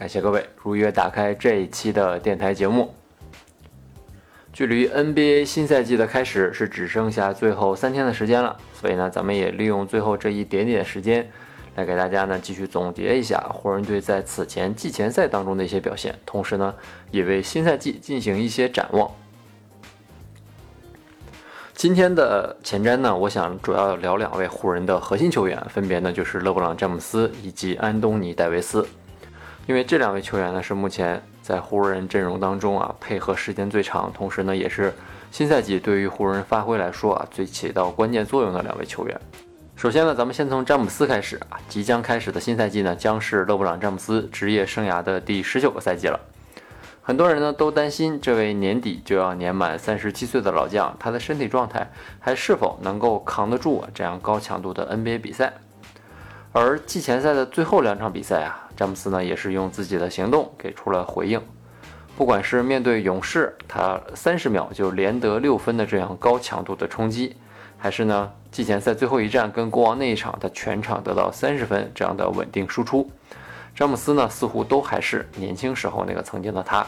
感谢各位如约打开这一期的电台节目。距离 NBA 新赛季的开始是只剩下最后三天的时间了，所以呢，咱们也利用最后这一点点时间，来给大家呢继续总结一下湖人队在此前季前赛当中的一些表现，同时呢，也为新赛季进行一些展望。今天的前瞻呢，我想主要聊两位湖人的核心球员，分别呢就是勒布朗·詹姆斯以及安东尼·戴维斯，因为这两位球员呢是目前在湖人阵容当中啊配合时间最长，同时呢也是新赛季对于湖人发挥来说啊最起到关键作用的两位球员。首先呢，咱们先从詹姆斯开始啊，即将开始的新赛季呢将是勒布朗·詹姆斯职业生涯的第十九个赛季了。很多人呢都担心，这位年底就要年满三十七岁的老将，他的身体状态还是否能够扛得住啊这样高强度的 NBA 比赛？而季前赛的最后两场比赛啊，詹姆斯呢也是用自己的行动给出了回应。不管是面对勇士，他三十秒就连得六分的这样高强度的冲击，还是呢季前赛最后一战跟国王那一场，他全场得到三十分这样的稳定输出。詹姆斯呢，似乎都还是年轻时候那个曾经的他。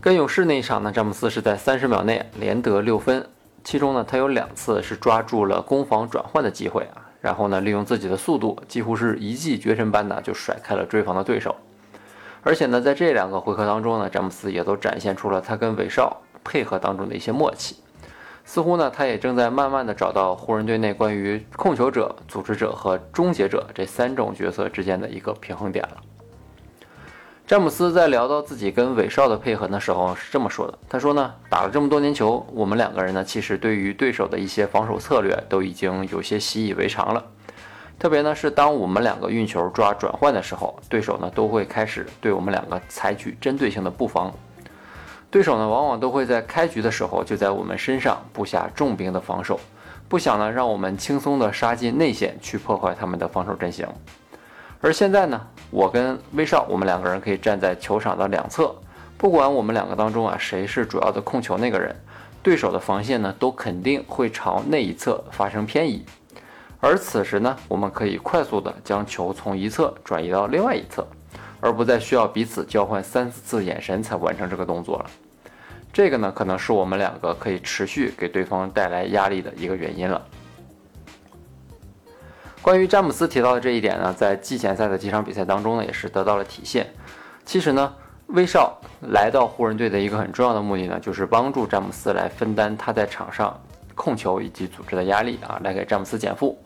跟勇士那一场呢，詹姆斯是在三十秒内连得六分，其中呢，他有两次是抓住了攻防转换的机会啊，然后呢，利用自己的速度，几乎是一骑绝尘般的就甩开了追防的对手。而且呢，在这两个回合当中呢，詹姆斯也都展现出了他跟韦少配合当中的一些默契。似乎呢，他也正在慢慢的找到湖人队内关于控球者、组织者和终结者这三种角色之间的一个平衡点了。詹姆斯在聊到自己跟韦少的配合的时候是这么说的：“他说呢，打了这么多年球，我们两个人呢，其实对于对手的一些防守策略都已经有些习以为常了。特别呢是当我们两个运球抓转换的时候，对手呢都会开始对我们两个采取针对性的布防。”对手呢，往往都会在开局的时候就在我们身上布下重兵的防守，不想呢让我们轻松的杀进内线去破坏他们的防守阵型。而现在呢，我跟威少，我们两个人可以站在球场的两侧，不管我们两个当中啊谁是主要的控球那个人，对手的防线呢都肯定会朝那一侧发生偏移。而此时呢，我们可以快速的将球从一侧转移到另外一侧，而不再需要彼此交换三四次眼神才完成这个动作了。这个呢，可能是我们两个可以持续给对方带来压力的一个原因了。关于詹姆斯提到的这一点呢，在季前赛的几场比赛当中呢，也是得到了体现。其实呢，威少来到湖人队的一个很重要的目的呢，就是帮助詹姆斯来分担他在场上控球以及组织的压力啊，来给詹姆斯减负。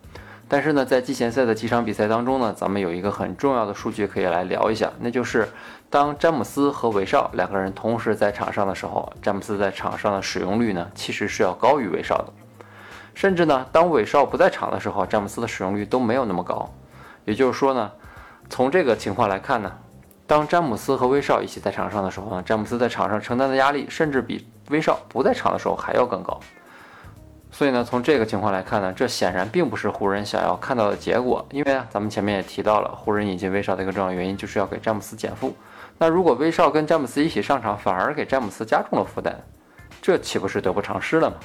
但是呢，在季前赛的几场比赛当中呢，咱们有一个很重要的数据可以来聊一下，那就是当詹姆斯和韦少两个人同时在场上的时候，詹姆斯在场上的使用率呢，其实是要高于韦少的。甚至呢，当韦少不在场的时候，詹姆斯的使用率都没有那么高。也就是说呢，从这个情况来看呢，当詹姆斯和威少一起在场上的时候呢，詹姆斯在场上承担的压力，甚至比威少不在场的时候还要更高。所以呢，从这个情况来看呢，这显然并不是湖人想要看到的结果。因为啊，咱们前面也提到了，湖人引进威少的一个重要原因就是要给詹姆斯减负。那如果威少跟詹姆斯一起上场，反而给詹姆斯加重了负担，这岂不是得不偿失了吗？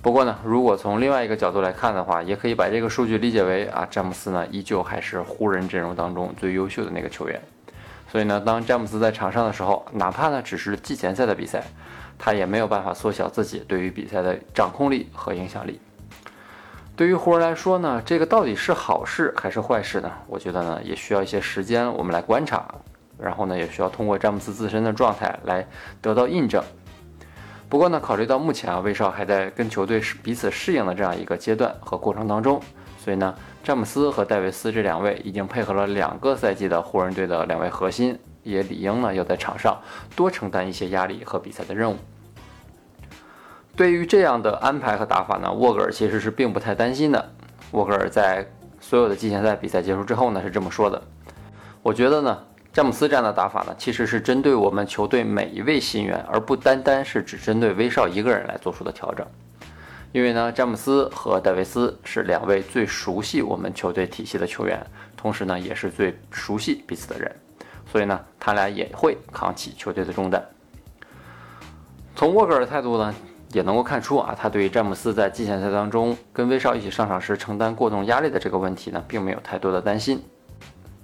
不过呢，如果从另外一个角度来看的话，也可以把这个数据理解为啊，詹姆斯呢依旧还是湖人阵容当中最优秀的那个球员。所以呢，当詹姆斯在场上的时候，哪怕呢只是季前赛的比赛。他也没有办法缩小自己对于比赛的掌控力和影响力。对于湖人来说呢，这个到底是好事还是坏事呢？我觉得呢，也需要一些时间我们来观察，然后呢，也需要通过詹姆斯自身的状态来得到印证。不过呢，考虑到目前啊，威少还在跟球队是彼此适应的这样一个阶段和过程当中，所以呢，詹姆斯和戴维斯这两位已经配合了两个赛季的湖人队的两位核心。也理应呢要在场上多承担一些压力和比赛的任务。对于这样的安排和打法呢，沃格尔其实是并不太担心的。沃格尔在所有的季前赛比赛结束之后呢是这么说的：“我觉得呢，詹姆斯这样的打法呢，其实是针对我们球队每一位新员，而不单单是只针对威少一个人来做出的调整。因为呢，詹姆斯和戴维斯是两位最熟悉我们球队体系的球员，同时呢，也是最熟悉彼此的人，所以呢，他俩也会扛起球队的重担。从沃格尔的态度呢，也能够看出啊，他对于詹姆斯在季前赛当中跟威少一起上场时承担过重压力的这个问题呢，并没有太多的担心。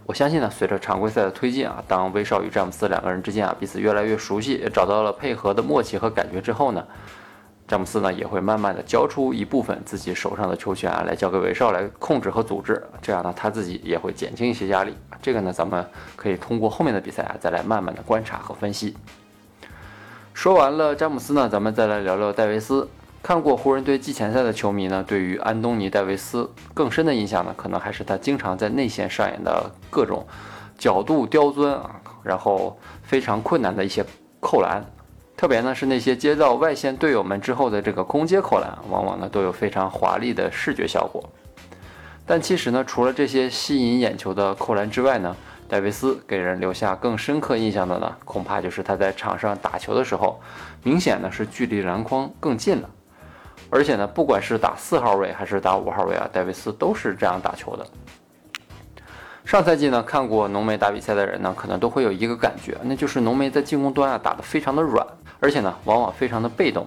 我相信呢，随着常规赛的推进啊，当威少与詹姆斯两个人之间啊彼此越来越熟悉，也找到了配合的默契和感觉之后呢，詹姆斯呢也会慢慢的交出一部分自己手上的球权啊，来交给威少来控制和组织，这样呢他自己也会减轻一些压力。这个呢，咱们可以通过后面的比赛啊，再来慢慢的观察和分析。说完了詹姆斯呢，咱们再来聊聊戴维斯。看过湖人队季前赛的球迷呢，对于安东尼·戴维斯更深的印象呢，可能还是他经常在内线上演的各种角度刁钻啊，然后非常困难的一些扣篮，特别呢是那些接到外线队友们之后的这个空接扣篮，往往呢都有非常华丽的视觉效果。但其实呢，除了这些吸引眼球的扣篮之外呢，戴维斯给人留下更深刻印象的呢，恐怕就是他在场上打球的时候，明显呢是距离篮筐更近了。而且呢，不管是打四号位还是打五号位啊，戴维斯都是这样打球的。上赛季呢，看过浓眉打比赛的人呢，可能都会有一个感觉，那就是浓眉在进攻端啊打得非常的软，而且呢，往往非常的被动。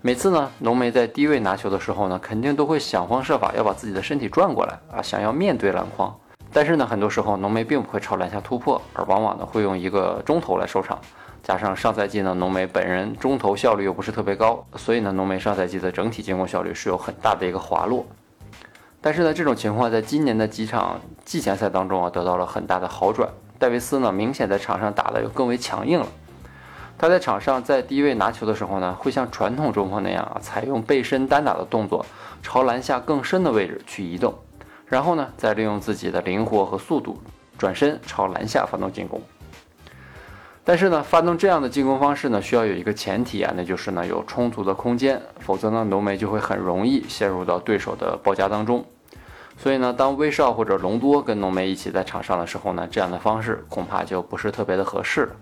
每次呢，浓眉在低位拿球的时候呢，肯定都会想方设法要把自己的身体转过来啊，想要面对篮筐。但是呢，很多时候浓眉并不会朝篮下突破，而往往呢会用一个中投来收场。加上上赛季呢，浓眉本人中投效率又不是特别高，所以呢，浓眉上赛季的整体进攻效率是有很大的一个滑落。但是呢，这种情况在今年的几场季前赛当中啊，得到了很大的好转。戴维斯呢，明显在场上打的又更为强硬了。他在场上在低位拿球的时候呢，会像传统中锋那样啊，采用背身单打的动作，朝篮下更深的位置去移动，然后呢，再利用自己的灵活和速度，转身朝篮下发动进攻。但是呢，发动这样的进攻方式呢，需要有一个前提啊，那就是呢有充足的空间，否则呢浓眉就会很容易陷入到对手的包夹当中。所以呢，当威少或者隆多跟浓眉一起在场上的时候呢，这样的方式恐怕就不是特别的合适了。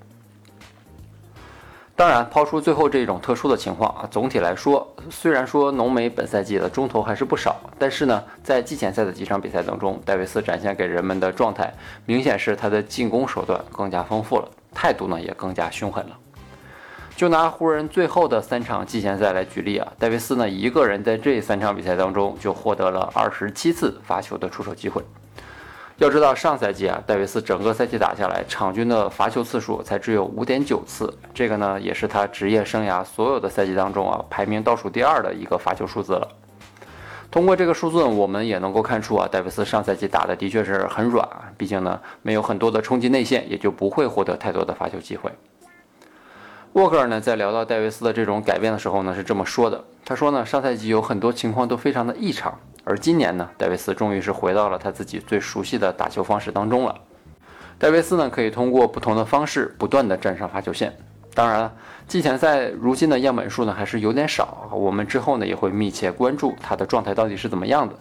当然，抛出最后这种特殊的情况啊，总体来说，虽然说浓眉本赛季的中投还是不少，但是呢，在季前赛的几场比赛当中，戴维斯展现给人们的状态，明显是他的进攻手段更加丰富了。态度呢也更加凶狠了。就拿湖人最后的三场季前赛来举例啊，戴维斯呢一个人在这三场比赛当中就获得了二十七次罚球的出手机会。要知道上赛季啊，戴维斯整个赛季打下来，场均的罚球次数才只有五点九次，这个呢也是他职业生涯所有的赛季当中啊排名倒数第二的一个罚球数字了。通过这个数字，我们也能够看出啊，戴维斯上赛季打的的确是很软，毕竟呢没有很多的冲击内线，也就不会获得太多的罚球机会。沃克尔呢在聊到戴维斯的这种改变的时候呢是这么说的，他说呢上赛季有很多情况都非常的异常，而今年呢戴维斯终于是回到了他自己最熟悉的打球方式当中了。戴维斯呢可以通过不同的方式不断的站上罚球线。当然了，季前赛如今的样本数呢还是有点少，我们之后呢也会密切关注他的状态到底是怎么样的。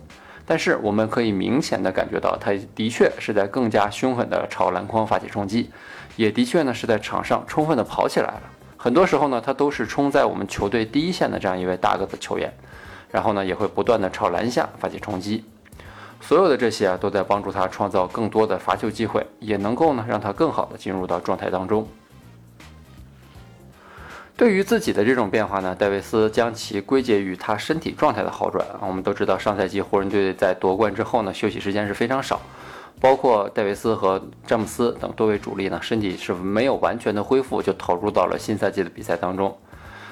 但是我们可以明显的感觉到，他的确是在更加凶狠的朝篮筐发起冲击，也的确呢是在场上充分的跑起来了。很多时候呢，他都是冲在我们球队第一线的这样一位大个子球员，然后呢也会不断的朝篮下发起冲击。所有的这些啊都在帮助他创造更多的罚球机会，也能够呢让他更好的进入到状态当中。对于自己的这种变化呢，戴维斯将其归结于他身体状态的好转啊。我们都知道，上赛季湖人队在夺冠之后呢，休息时间是非常少，包括戴维斯和詹姆斯等多位主力呢，身体是没有完全的恢复就投入到了新赛季的比赛当中。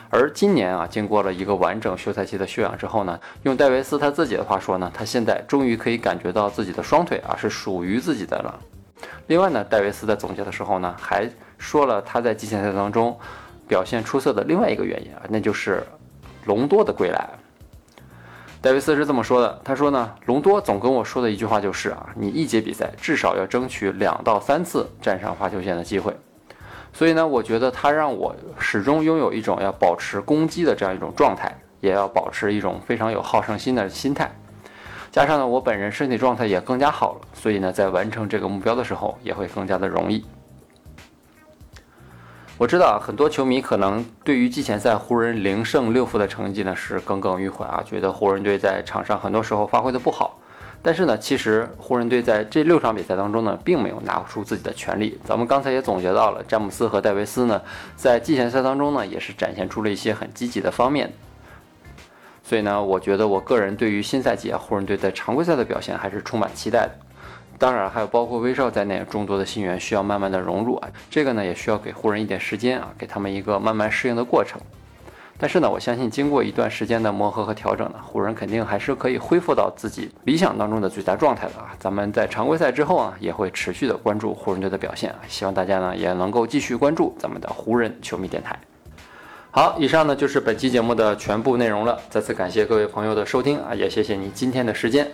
而今年啊，经过了一个完整休赛期的休养之后呢，用戴维斯他自己的话说呢，他现在终于可以感觉到自己的双腿啊是属于自己的了。另外呢，戴维斯在总结的时候呢，还说了他在季前赛当中。表现出色的另外一个原因啊，那就是隆多的归来。戴维斯是这么说的，他说呢，隆多总跟我说的一句话就是啊，你一节比赛至少要争取两到三次站上罚球线的机会。所以呢，我觉得他让我始终拥有一种要保持攻击的这样一种状态，也要保持一种非常有好胜心的心态。加上呢，我本人身体状态也更加好了，所以呢，在完成这个目标的时候也会更加的容易。我知道很多球迷可能对于季前赛湖人零胜六负的成绩呢是耿耿于怀啊，觉得湖人队在场上很多时候发挥的不好。但是呢，其实湖人队在这六场比赛当中呢，并没有拿出自己的全力。咱们刚才也总结到了，詹姆斯和戴维斯呢，在季前赛当中呢，也是展现出了一些很积极的方面。所以呢，我觉得我个人对于新赛季啊，湖人队在常规赛的表现还是充满期待的。当然，还有包括威少在内众多的新援需要慢慢的融入啊，这个呢也需要给湖人一点时间啊，给他们一个慢慢适应的过程。但是呢，我相信经过一段时间的磨合和调整呢，湖人肯定还是可以恢复到自己理想当中的最佳状态的啊！咱们在常规赛之后啊，也会持续的关注湖人队的表现啊，希望大家呢也能够继续关注咱们的湖人球迷电台。好，以上呢就是本期节目的全部内容了，再次感谢各位朋友的收听啊，也谢谢你今天的时间。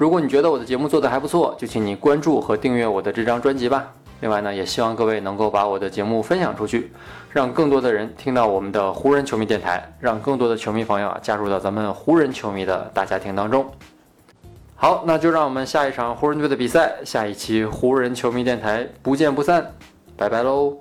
如果你觉得我的节目做得还不错，就请你关注和订阅我的这张专辑吧。另外呢，也希望各位能够把我的节目分享出去，让更多的人听到我们的湖人球迷电台，让更多的球迷朋友啊加入到咱们湖人球迷的大家庭当中。好，那就让我们下一场湖人队的比赛，下一期湖人球迷电台不见不散，拜拜喽。